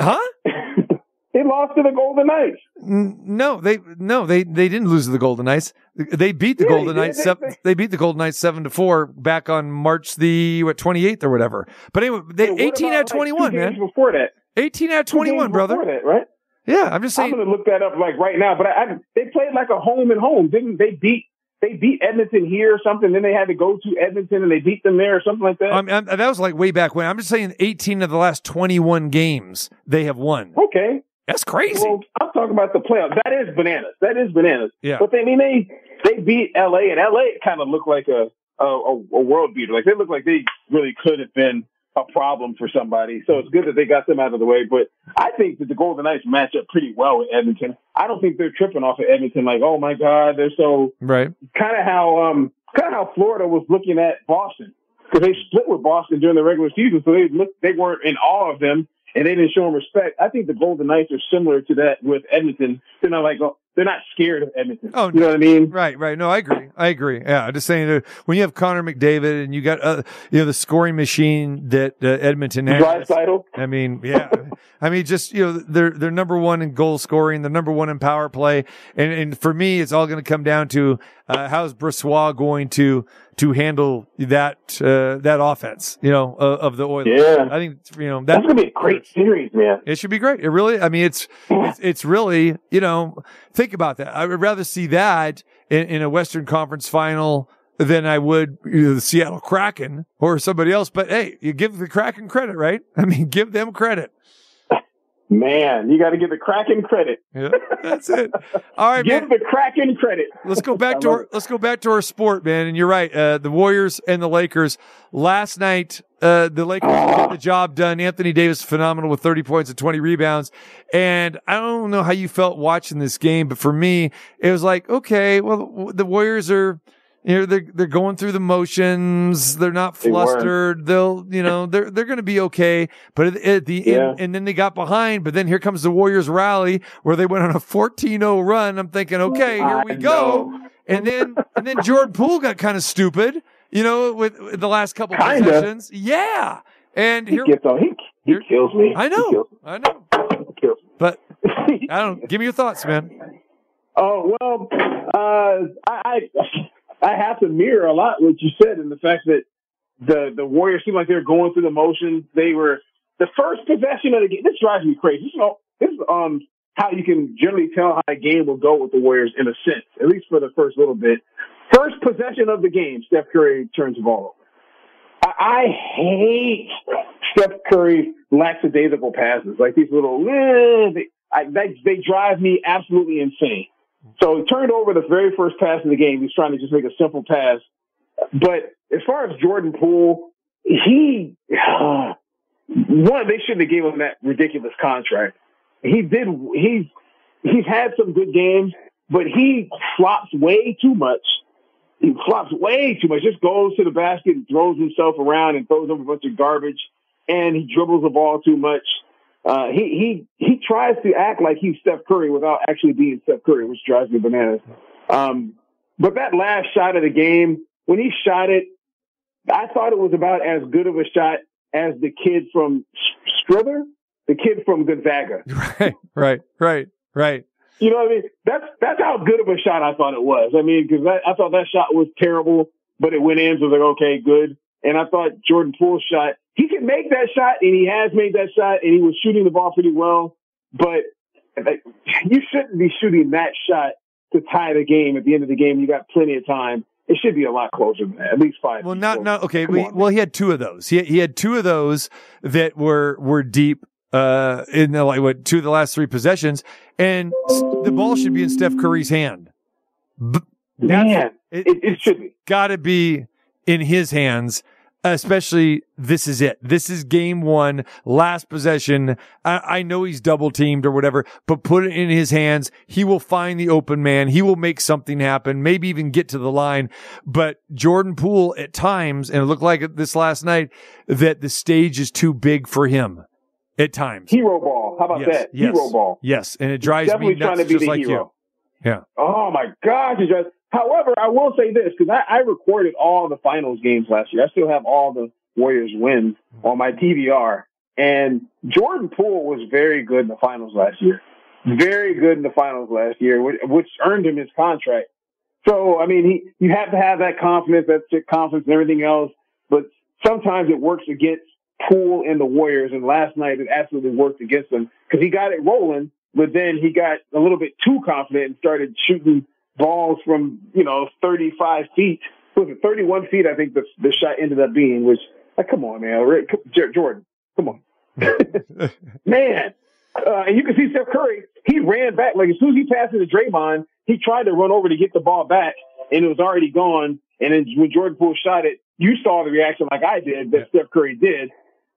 huh? (laughs) They lost to the Golden Knights. No, they no, they they didn't lose to the Golden Knights. They beat the Yeah, Golden. Knights. They- seven, they- beat the Golden Knights seven to four back on March the what twenty eighth or whatever. But anyway, they Hey, what eighteen out of like, twenty two man. Before that, Eighteen out of twenty one, brother. That, right? Yeah, I'm just saying. I'm gonna look that up like right now. But I, I, they played like a home and home, didn't they? Beat they beat Edmonton here or something. Then they had to go to Edmonton and they beat them there or something like that. That was like way back when. I'm just saying, 18 of the last 21 games they have won. okay. That's crazy. Well, I'm talking about the playoffs. That is bananas. That is bananas. Yeah. But they I mean they they beat LA and LA kind of looked like a a, a world beater. Like they look like they really could have been a problem for somebody. So it's good that they got them out of the way. But I think that the Golden Knights match up pretty well with Edmonton. I don't think they're tripping off of Edmonton like, oh my God, they're so right. kind of how um kind of how Florida was looking at Boston because they split with Boston during the regular season, so they look they weren't in awe of them and they didn't show them respect. I think the Golden Knights are similar to that with Edmonton. They're not like oh, they're not scared of Edmonton. Oh, you know what I mean? Right, right. No, I agree. I agree. Yeah, I'm just saying that when you have Connor McDavid and you got, uh, you know, the scoring machine that uh, Edmonton has. I mean, yeah. I mean, just, you know, they're, they're number one in goal scoring. They're number one in power play. And, and for me, it's all going to come down to, uh, how's Brossoit going to, to handle that, uh, that offense, you know, uh, of the Oilers. Yeah. I think, you know, That's gonna be a great series, man. it should be great. It really, I mean, it's, it's, it's really, you know, think about that. I would rather see that in, in a Western Conference final than I would you know, the Seattle Kraken or somebody else. But hey, you give the Kraken credit, right? (laughs) I mean, give them credit. Man, you got to give the Kraken credit. Yeah, that's it. All right, (laughs) Give man. the Kraken credit. Let's go (laughs) back to our, let's go back to our sport, man. And you're right. Uh, the Warriors and the Lakers last night, uh, the Lakers get the job done. Anthony Davis, phenomenal with 30 points and 20 rebounds. And I don't know how you felt watching this game, but for me, it was like, okay, well, the Warriors are, you know, they're, they're going through the motions. They're not flustered. They'll, you know, (laughs) they're, they're going to be okay. But at, at the Yeah. end, and then they got behind, but then here comes the Warriors rally where they went on a 14-0 run. I'm thinking, okay, here we I go. know. And then, and then Jordan Poole got kind of stupid You know, with, with the last couple Kinda. possessions. Yeah. And He here, gets on. He he kills me. I know, I know, me. He kills but. (laughs) I don't. Give me your thoughts, man. Oh well, uh, I, I I have to mirror a lot what you said in the fact that the the Warriors seem like they're going through the motions. They were the first possession of the game. This drives me crazy. You know, this is um how you can generally tell how a game will go with the Warriors in a sense, at least for the first little bit. First possession of the game, Steph Curry turns the ball over. I, I hate Steph Curry's lackadaisical passes, like these little. eh, they, I, they, they drive me absolutely insane. So he turned over the very first pass of the game. He's trying to just make a simple pass. But as far as Jordan Poole, he (sighs) one they shouldn't have given him that ridiculous contract. He did. He's he's had some good games, but he flops way too much. He flops way too much. Just goes to the basket and throws himself around and throws up a bunch of garbage, and he dribbles the ball too much. Uh, he he he tries to act like he's Steph Curry without actually being Steph Curry, which drives me bananas. Um, but that last shot of the game, when he shot it, I thought it was about as good of a shot as the kid from Struther, the kid from Gonzaga. (laughs) Right, right, right, right. You know what I mean? That's that's how good of a shot I thought it was. I mean, because I thought that shot was terrible, but it went in, so I was like, okay, good. And I thought Jordan Poole's shot, he can make that shot, and he has made that shot, and he was shooting the ball pretty well. But like, you shouldn't be shooting that shot to tie the game at the end of the game. You got plenty of time. It should be a lot closer than that, at least five. Well, not not okay. We, on, well, he had two of those. He he had two of those that were were deep uh in the like what two of the last three possessions, and the ball should be in Steph Curry's hand. That's- man, it, it, it should be. got to be in his hands. Especially, this is it. This is game one, last possession. I, I know he's double teamed or whatever, but put it in his hands. He will find the open man. He will make something happen, maybe even get to the line. But Jordan Poole at times, and it looked like this last night, that the stage is too big for him at times. Hero ball. How about yes, that? yes, Hero ball. Yes. And it drives Definitely me trying to be just the like hero. you. Yeah. Oh my gosh, it just. However, I will say this because I, I recorded all the finals games last year. I still have all the Warriors wins on my DVR, and Jordan Poole was very good in the finals last year. Very good in the finals last year, which, which earned him his contract. So, I mean, he you have to have that confidence, that confidence, and everything else. But sometimes it works against Poole and the Warriors. And last night it absolutely worked against them because he got it rolling, but then he got a little bit too confident and started shooting balls from you know 35 feet. Was it 31 feet? I think the the shot ended up being. Which, like, come on, man, Rick, Jordan, come on, (laughs) man. Uh, and you can see Steph Curry. He ran back like as soon as he passed it to Draymond, he tried to run over to get the ball back, and it was already gone. And then when Jordan Poole shot it, you saw the reaction like I did that Steph Curry did,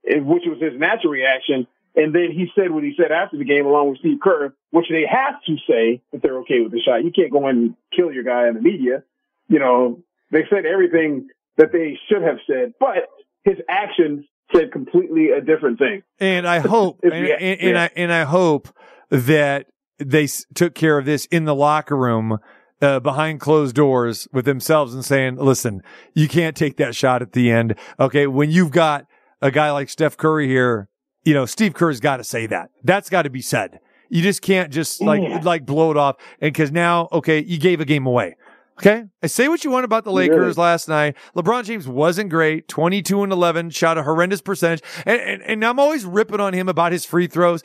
which was his natural reaction. And then he said what he said after the game, along with Steve Kerr, which they have to say that they're okay with the shot. You can't go in and kill your guy in the media. You know, they said everything that they should have said, but his actions said completely a different thing. And I hope, and, we- and, and yeah. I and I hope that they s- took care of this in the locker room, uh, behind closed doors with themselves and saying, "Listen, you can't take that shot at the end. Okay, when you've got a guy like Steph Curry here, you know Steve Kerr's got to say that. That's got to be said. You just can't just like Yeah. like blow it off. And because now, okay, you gave a game away." Okay. I say what you want about the Lakers Really? last night. LeBron James wasn't great. 22 and 11, shot a horrendous percentage. And, and, and I'm always ripping on him about his free throws.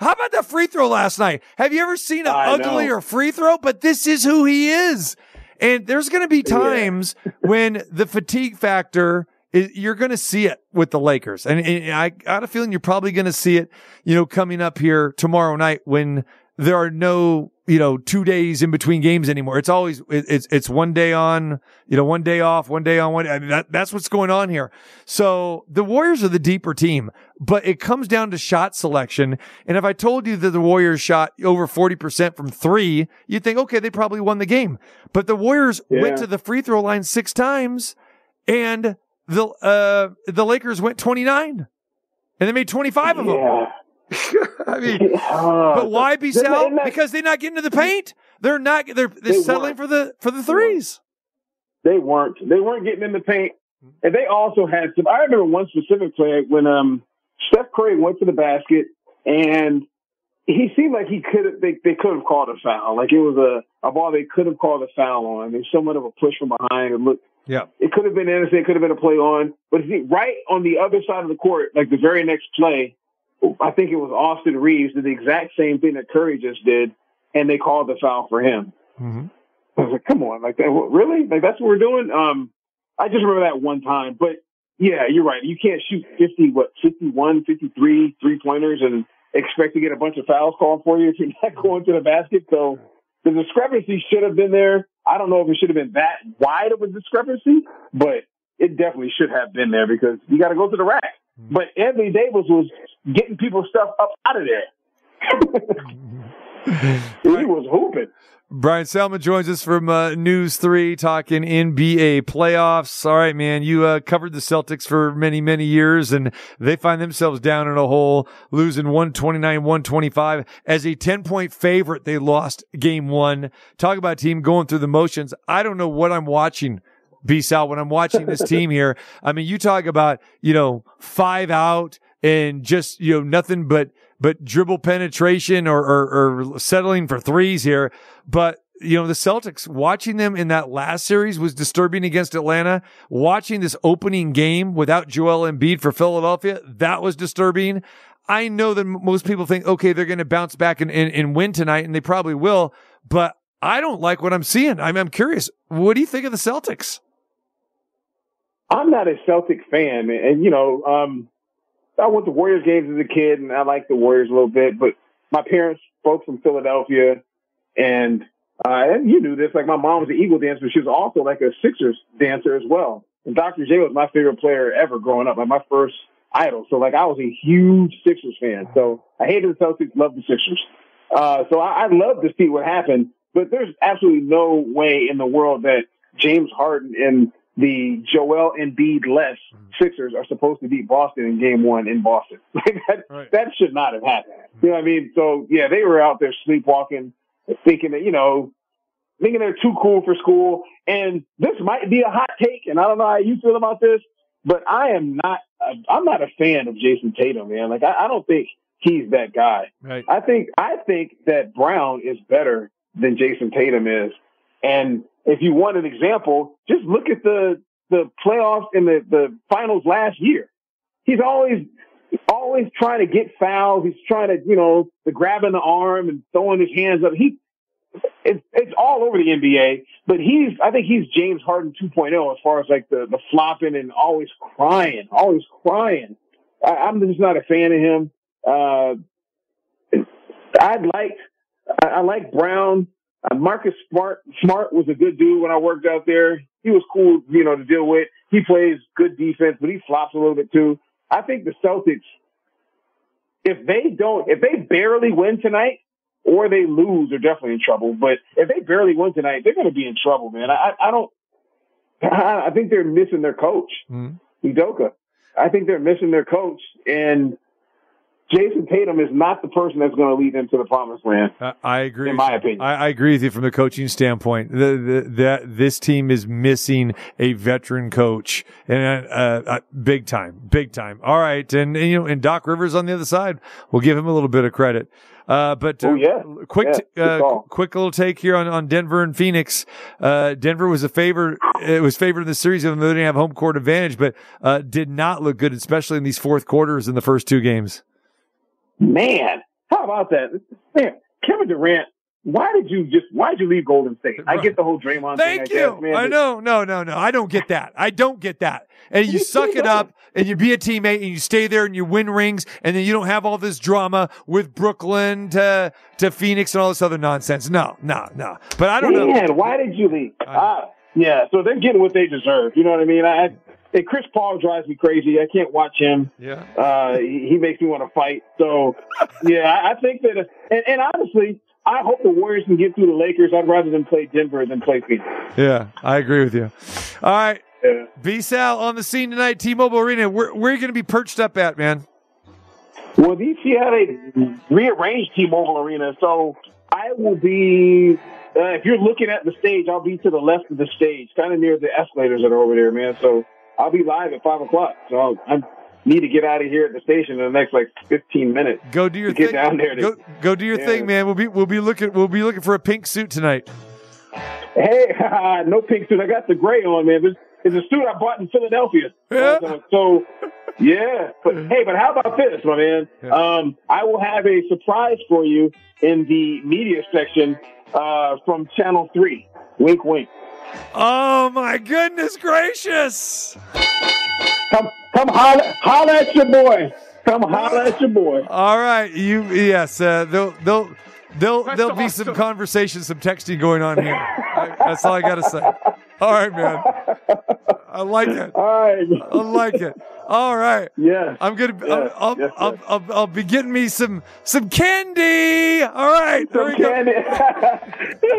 How about the free throw last night? Have you ever seen an know. uglier free throw? But this is who he is. And there's going to be times when the fatigue factor is, you're going to see it with the Lakers. And, and I got a feeling you're probably going to see it, you know, coming up here tomorrow night when there are no, you know, two days in between games anymore. It's always, it, it's, it's one day on, you know, one day off, one day on, one, I mean, that, that's what's going on here. So the Warriors are the deeper team, but it comes down to shot selection. And if I told you that the Warriors shot over 40% from three, you'd think, okay, they probably won the game. But the Warriors went to the free throw line six times and the, uh, the Lakers went 29 and they made 25 of them. Yeah. (laughs) I mean, but why B Sal? Because they're not getting to the paint. They're not. They're, they're They settling for the for the threes. they weren't. They weren't getting in the paint, and they also had some. I remember one specific play when um Steph Curry went to the basket and he seemed like he could have. They, they could have called a foul. Like it was a a ball they could have called a foul on. There's somewhat of a push from behind and look. Yeah. It could have been innocent. It could have been a play on. But see, right on the other side of the court, like the very next play, I think it was Austin Reaves did the exact same thing that Curry just did, and they called the foul for him. Mm-hmm. I was like, come on, like that, really? Like that's what we're doing? Um, I just remember that one time, but yeah, you're right. You can't shoot 50, what, 51, 53 three pointers and expect to get a bunch of fouls called for you if you're not (laughs) going to the basket. So the discrepancy should have been there. I don't know if it should have been that wide of a discrepancy, but it definitely should have been there because you got to go to the rack. Mm-hmm. But Anthony Davis was getting people's stuff up out of there. (laughs) he was hooping. Bryan Salmond joins us from uh, News 3 talking NBA playoffs. All right, man, you uh, covered the Celtics for many, many years, and they find themselves down in a hole, losing 129 125. As a 10 point favorite, they lost game one. Talk about team going through the motions. I don't know what I'm watching. B Sal, when I'm watching this team here, I mean, you talk about, you know, five out and just, you know, nothing but, but dribble penetration or, or, or settling for threes here. But, you know, the Celtics watching them in that last series was disturbing against Atlanta. Watching this opening game without Joel Embiid for Philadelphia, that was disturbing. I know that most people think, okay, they're going to bounce back and, and, and win tonight, and they probably will, but I don't like what I'm seeing. I'm, I'm curious. What do you think of the Celtics? I'm not a Celtic fan, man. And you know, um, I went to Warriors games as a kid, and I liked the Warriors a little bit. But my parents, both from Philadelphia, and uh, and you knew this. Like my mom was an Eagle dancer, she was also like a Sixers dancer as well. And Dr. J was my favorite player ever growing up, like my first idol. So like I was a huge Sixers fan. So I hated the Celtics, loved the Sixers. Uh, so I, I'd love to see what happened, but there's absolutely no way in the world that James Harden and the Joel Embiid less mm-hmm. Sixers are supposed to beat Boston in game one in Boston. (laughs) Like that, Right. that should not have happened. Mm-hmm. You know what I mean? So yeah, they were out there sleepwalking, thinking that, you know, thinking they're too cool for school. And this might be a hot take, and I don't know how you feel about this, but I am not, I'm not a fan of Jayson Tatum, man. Like I, I don't think he's that guy. Right. I think I think that Brown is better than Jayson Tatum is. And if you want an example, just look at the the playoffs and the, the finals last year. He's always always trying to get fouls. He's trying to, you know, the grabbing the arm and throwing his hands up. He it's it's all over the NBA, but he's I think he's James Harden 2.0 as far as like the the flopping and always crying, always crying. I, I'm just not a fan of him. Uh, I'd like, I, I like Brown. Uh, Marcus Smart Smart was a good dude when I worked out there. He was cool, you know, to deal with. He plays good defense, but he flops a little bit too. I think the Celtics, if they don't, if they barely win tonight or they lose, they're definitely in trouble. But if they barely win tonight, they're going to be in trouble, man. I, I don't. I, I think they're missing their coach, Mhm. Udoka. I think they're missing their coach, and Jayson Tatum is not the person that's going to lead them to the promised land. I, I agree. In my opinion. I, I agree with you from the coaching standpoint. The, the, that this team is missing a veteran coach, and uh, uh, big time, big time. All right, and, and you know, and Doc Rivers on the other side, we'll give him a little bit of credit. Uh, but uh, Oh, yeah. quick, Yeah, uh, quick little take here on, on Denver and Phoenix. Uh, Denver was a favor. It was favored in the series, even though they didn't have home court advantage, but uh, did not look good, especially in these fourth quarters in the first two games. Man, how about that? Man, Kevin Durant, why did you just why did you leave Golden State? I get the whole Draymond Thank thing. you. guess, man, I know. No, no, no. I don't get that. I don't get that. And you suck it up and you be a teammate and you stay there and you win rings and then you don't have all this drama with Brooklyn to, to Phoenix and all this other nonsense. No, no, no. But I don't know. Man, why did you leave? Ah, yeah, so they're getting what they deserve. You know what I mean? I, and Chris Paul drives me crazy. I can't watch him. Yeah. Uh, he, he makes me want to fight. So, yeah, I, I think that, and, and honestly, I hope the Warriors can get through the Lakers. I'd rather them play Denver than play Phoenix. Yeah. I agree with you. All right. Yeah. B Sal on the scene tonight, T Mobile Arena. Where, where are you going to be perched up at, man? Well, DC had a rearranged T-Mobile Arena, so I will be. Uh, if you're looking at the stage, I'll be to the left of the stage, kind of near the escalators that are over there, man. So I'll be live at five o'clock. So I'll, need to get out of here at the station in the next like 15 minutes. Go do your to get thing. down there to- go, go do your Yeah. thing, man. We'll be we'll be looking we'll be looking for a pink suit tonight. Hey, (laughs) no pink suit. I got the gray on, man. It's, it's a suit I bought in Philadelphia. (laughs) Yeah. Uh, so, yeah. But hey, but how about this, my man? Yeah. Um, I will have a surprise for you in the media section uh, from Channel Three. Wink, wink. Oh my goodness gracious! Come, come, holla, holla at your boy. Come holler at your boy. All right, you yes, uh, they'll they'll they'll there'll be some conversation, some texting going on here. (laughs) That's all I got to say. All right, man. I like it. All right. I like it. All right. Yeah. I'm gonna. Yes, I'll, I'll, yes, I'll. I'll, I'll be getting me some some candy. All right. There we Some go. candy. (laughs)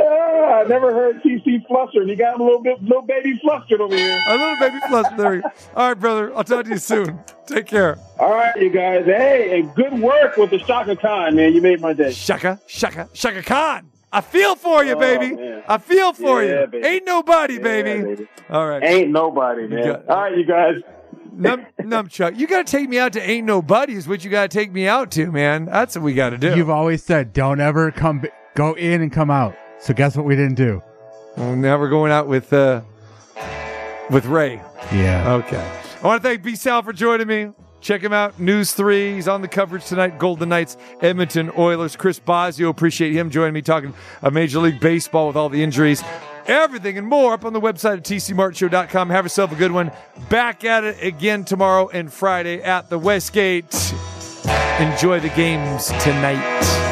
Ah, I never heard TC flustered. He got a little bit, little baby flustered over here. A little baby flustered. All right, brother. I'll talk to you soon. Take care. All right, you guys. Hey, and good work with the Chaka Khan, man. You made my day. Chaka, Chaka, Chaka Khan. I feel for you, Oh, baby. man. I feel for Yeah, you. baby. Ain't nobody, Yeah, baby. baby. All right. Ain't nobody, man. got- All right, you guys. Num, Numbchuk, you got to take me out to Ain't Nobody is what you got to take me out to, man. That's what we got to do. You've always said don't ever come go in and come out. So guess what we didn't do? Well, now we're going out with uh, with Ray. Yeah. Okay. I want to thank B Sal for joining me. Check him out. News 3. He's on the coverage tonight. Golden Knights, Edmonton Oilers. Chris Bosio. Appreciate him joining me talking uh, Major League Baseball with all the injuries. Everything and more up on the website at tcmartshow.com. Have yourself a good one. Back at it again tomorrow and Friday at the Westgate. Enjoy the games tonight.